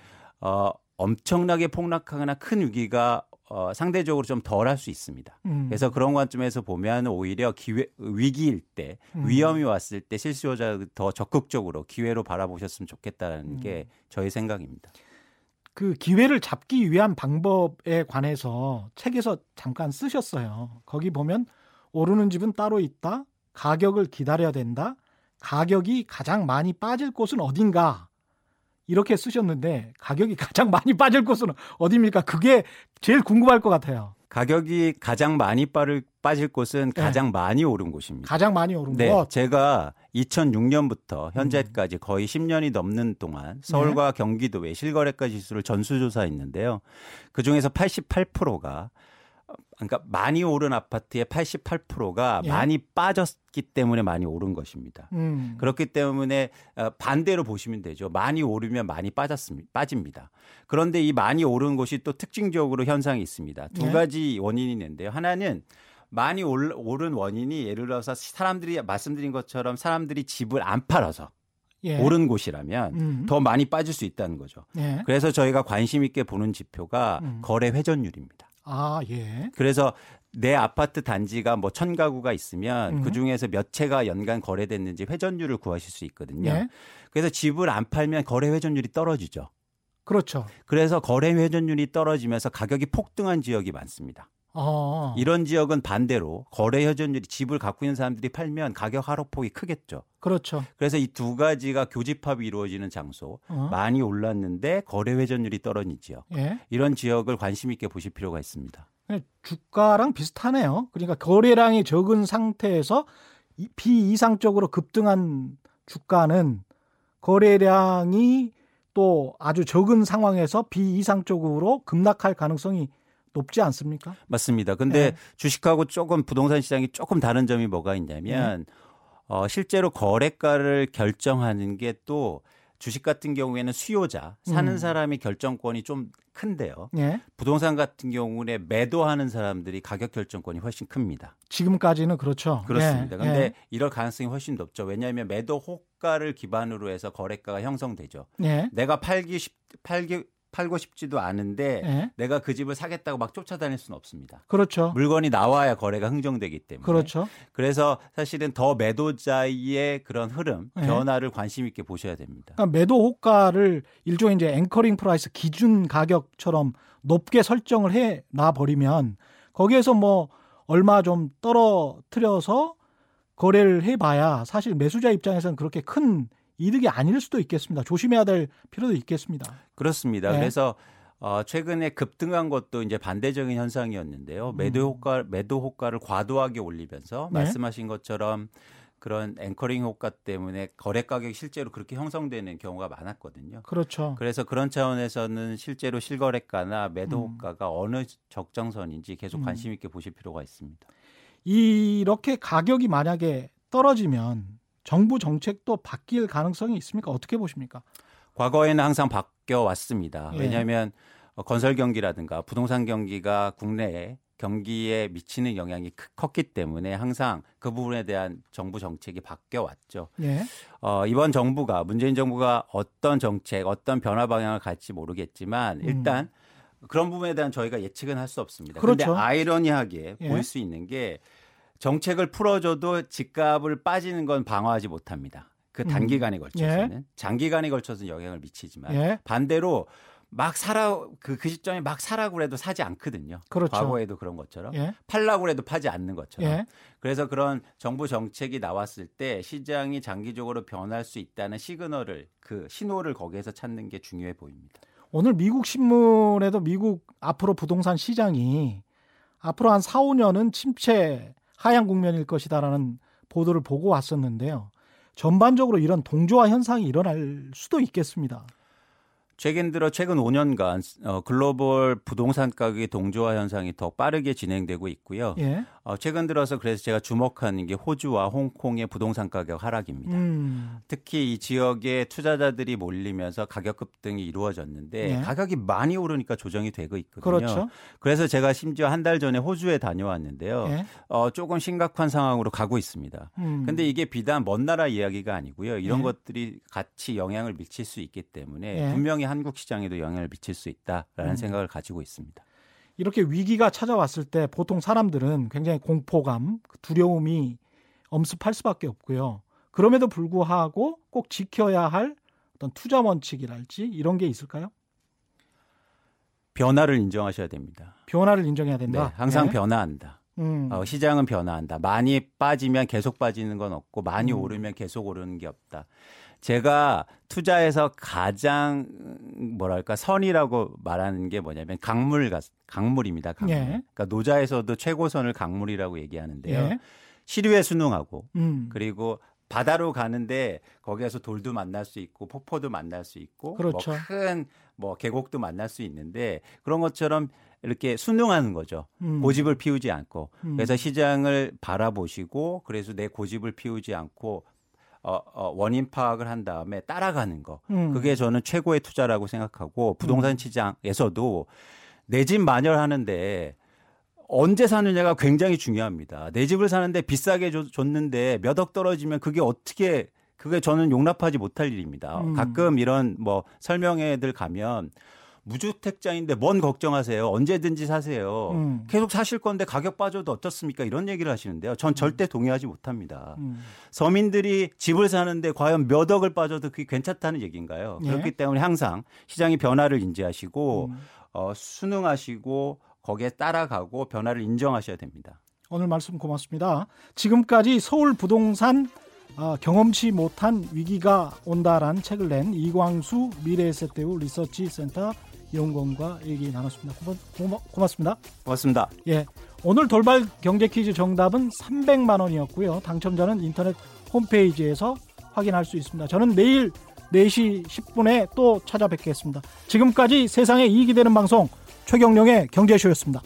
어, 엄청나게 폭락하거나 큰 위기가 어, 상대적으로 좀 덜 할 수 있습니다. 음. 그래서 그런 관점에서 보면 오히려 기회 위기일 때 음. 위험이 왔을 때 실수요자 더 적극적으로 기회로 바라보셨으면 좋겠다는 음. 게 저희 생각입니다. 그 기회를 잡기 위한 방법에 관해서 책에서 잠깐 쓰셨어요. 거기 보면 오르는 집은 따로 있다. 가격을 기다려야 된다. 가격이 가장 많이 빠질 곳은 어딘가. 이렇게 쓰셨는데 가격이 [LAUGHS] 가장 많이 빠질 곳은 어디입니까? 그게 제일 궁금할 것 같아요. 가격이 가장 많이 빠를, 빠질 곳은 네. 가장 많이 오른 곳입니다. 가장 많이 오른 네, 곳. 제가 2006년부터 현재까지 거의 10년이 넘는 동안 서울과 경기도의 실거래가 지수를 전수조사했는데요. 그 중에서 88%가 그러니까 많이 오른 아파트의 88%가 예. 많이 빠졌기 때문에 많이 오른 것입니다. 음. 그렇기 때문에 어, 반대로 보시면 되죠. 많이 오르면 많이 빠졌습니다. 빠집니다. 그런데 이 많이 오른 곳이 또 특징적으로 현상이 있습니다. 두 네. 가지 원인이 있는데요. 하나는 많이 올- 오른 원인이 예를 들어서 사람들이 말씀드린 것처럼 사람들이 집을 안 팔아서 예. 오른 곳이라면 음. 더 많이 빠질 수 있다는 거죠. 예. 그래서 저희가 관심 있게 보는 지표가 음. 거래 회전율입니다. 아, 예. 그래서 내 아파트 단지가 뭐 천 가구가 있으면 음. 그 중에서 몇 채가 연간 거래됐는지 회전율을 구하실 수 있거든요. 예. 그래서 집을 안 팔면 거래 회전율이 떨어지죠. 그렇죠. 그래서 거래 회전율이 떨어지면서 가격이 폭등한 지역이 많습니다. 어. 이런 지역은 반대로 거래 회전율이 집을 갖고 있는 사람들이 팔면 가격 하락폭이 크겠죠. 그렇죠. 그래서 이 두 가지가 교집합이 이루어지는 장소 어. 많이 올랐는데 거래 회전율이 떨어진 지역 예. 이런 지역을 관심 있게 보실 필요가 있습니다. 네, 주가랑 비슷하네요. 그러니까 거래량이 적은 상태에서 이- 비이상적으로 급등한 주가는 거래량이 또 아주 적은 상황에서 비이상적으로 급락할 가능성이 높지 않습니까? 맞습니다. 근데 네. 주식하고 조금 부동산 시장이 조금 다른 점이 뭐가 있냐면 어, 실제로 거래가를 결정하는 게 또 주식 같은 경우에는 수요자 사는 음. 사람이 결정권이 좀 큰데요. 예. 부동산 같은 경우에 매도하는 사람들이 가격 결정권이 훨씬 큽니다. 지금까지는 그렇죠. 그렇습니다. 예, 근데 예. 이럴 가능성이 훨씬 높죠. 왜냐하면 매도 호가를 기반으로 해서 거래가가 형성되죠. 예. 내가 팔기 싶, 팔기 팔고 싶지도 않은데 예. 내가 그 집을 사겠다고 막 쫓아다닐 수는 없습니다. 그렇죠. 물건이 나와야 거래가 흥정되기 때문에. 그렇죠. 그래서 사실은 더 매도자의 그런 흐름, 네. 변화를 관심 있게 보셔야 됩니다. 그러니까 매도 호가를 일종의 이제 anchoring price 기준 가격처럼 높게 설정을 해 놔 버리면 거기에서 뭐 얼마 좀 떨어뜨려서 거래를 해 봐야 사실 매수자 입장에서는 그렇게 큰 이득이 아닐 수도 있겠습니다. 조심해야 될 필요도 있겠습니다. 그렇습니다. 네. 그래서 어, 최근에 급등한 것도 이제 반대적인 현상이었는데요. 매도 음. 호가 매도 호가를 과도하게 올리면서 네. 말씀하신 것처럼 그런 앵커링 효과 때문에 거래 가격이 실제로 그렇게 형성되는 경우가 많았거든요. 그렇죠. 그래서 그런 차원에서는 실제로 실거래가나 매도 음. 호가가 어느 적정선인지 계속 음. 관심 있게 보실 필요가 있습니다. 이렇게 가격이 만약에 떨어지면 정부 정책도 바뀔 가능성이 있습니까? 어떻게 보십니까? 과거에는 항상 바뀌어 왔습니다. 예. 왜냐하면 어, 건설 경기라든가 부동산 경기가 국내에 경기에 미치는 영향이 크- 컸기 때문에 항상 그 부분에 대한 정부 정책이 바뀌어 왔죠. 예. 어, 이번 정부가 문재인 정부가 어떤 정책, 어떤 변화 방향을 갈지 모르겠지만 음. 일단 그런 부분에 대한 저희가 예측은 할 수 없습니다. 그렇죠. 그런데 아이러니하게 예. 보일 수 있는 게 정책을 풀어줘도 집값을 빠지는 건 방어하지 못합니다. 그 음. 단기간에 걸쳐서는 장기간에 걸쳐서 영향을 미치지만 예. 반대로 막 사라 그, 그 시점에 막 사라고 해도 사지 않거든요. 그렇죠. 과거에도 그런 것처럼 예. 팔라고 해도 파지 않는 것처럼. 예. 그래서 그런 정부 정책이 나왔을 때 시장이 장기적으로 변할 수 있다는 시그널을 그 신호를 거기에서 찾는 게 중요해 보입니다. 오늘 미국 신문에도 미국 앞으로 부동산 시장이 앞으로 한 4, 5년은 침체 하향 국면일 것이다라는 보도를 보고 왔었는데요. 전반적으로 이런 동조화 현상이 일어날 수도 있겠습니다. 최근 들어 최근 5년간 어, 글로벌 부동산 가격의 동조화 현상이 더 빠르게 진행되고 있고요. 예. 어, 최근 들어서 그래서 제가 주목하는 게 호주와 홍콩의 부동산 가격 하락입니다. 음. 특히 이 지역에 투자자들이 몰리면서 가격 급등이 이루어졌는데 예. 가격이 많이 오르니까 조정이 되고 있거든요. 그렇죠. 그래서 제가 심지어 한 달 전에 호주에 다녀왔는데요. 예. 어, 조금 심각한 상황으로 가고 있습니다. 음. 근데 이게 비단 먼 나라 이야기가 아니고요. 이런 예. 것들이 같이 영향을 미칠 수 있기 때문에 예. 분명히 한국 시장에도 영향을 미칠 수 있다라는 음. 생각을 가지고 있습니다. 이렇게 위기가 찾아왔을 때 보통 사람들은 굉장히 공포감, 두려움이 엄습할 수밖에 없고요. 그럼에도 불구하고 꼭 지켜야 할 어떤 투자 원칙이랄지 이런 게 있을까요? 변화를 인정하셔야 됩니다. 변화를 인정해야 네, 된다. 항상 네. 변화한다. 음. 어, 시장은 변화한다. 많이 빠지면 계속 빠지는 건 없고 많이 음. 오르면 계속 오르는 게 없다. 제가 투자에서 가장 음, 뭐랄까 선이라고 말하는 게 뭐냐면 강물 같- 강물입니다. 강물. 예. 그러니까 노자에서도 최고선을 강물이라고 얘기하는데요. 예. 시류에 순응하고 음. 그리고 바다로 가는데 거기에서 돌도 만날 수 있고 폭포도 만날 수 있고 그렇죠. 큰뭐 계곡도 만날 수 있는데 그런 것처럼 이렇게 순응하는 거죠. 음. 고집을 피우지 않고 음. 그래서 시장을 바라보시고 그래서 내 고집을 피우지 않고 어, 어, 원인 파악을 한 다음에 따라가는 거 음. 그게 저는 최고의 투자라고 생각하고 부동산 시장에서도 내 집 마련하는데 언제 사느냐가 굉장히 중요합니다. 내 집을 사는데 비싸게 줘- 줬는데 몇 억 떨어지면 그게 어떻게 그게 저는 용납하지 못할 일입니다. 음. 가끔 이런 뭐 설명회들 가면 무주택자인데 뭔 걱정하세요? 언제든지 사세요. 음. 계속 사실 건데 가격 빠져도 어떻습니까? 이런 얘기를 하시는데요. 전 절대 동의하지 못합니다. 음. 서민들이 집을 사는데 과연 몇 억을 빠져도 그게 괜찮다는 얘기인가요? 예. 그렇기 때문에 항상 시장이 변화를 인지하시고 음. 어, 순응하시고 거기에 따라가고 변화를 인정하셔야 됩니다. 오늘 말씀 고맙습니다. 지금까지 서울 부동산 어, 경험치 못한 위기가 온다라는 책을 낸 이광수 미래에셋대우 리서치 센터 연구원과 얘기 나눴습니다. 고마, 고마, 고맙습니다. 고맙습니다. 예, 오늘 돌발 경제 퀴즈 정답은 300만 원이었고요. 당첨자는 인터넷 홈페이지에서 확인할 수 있습니다. 저는 내일 4시 10분에 또 찾아뵙겠습니다. 지금까지 세상에 이익이 되는 방송 최경령의 경제쇼였습니다.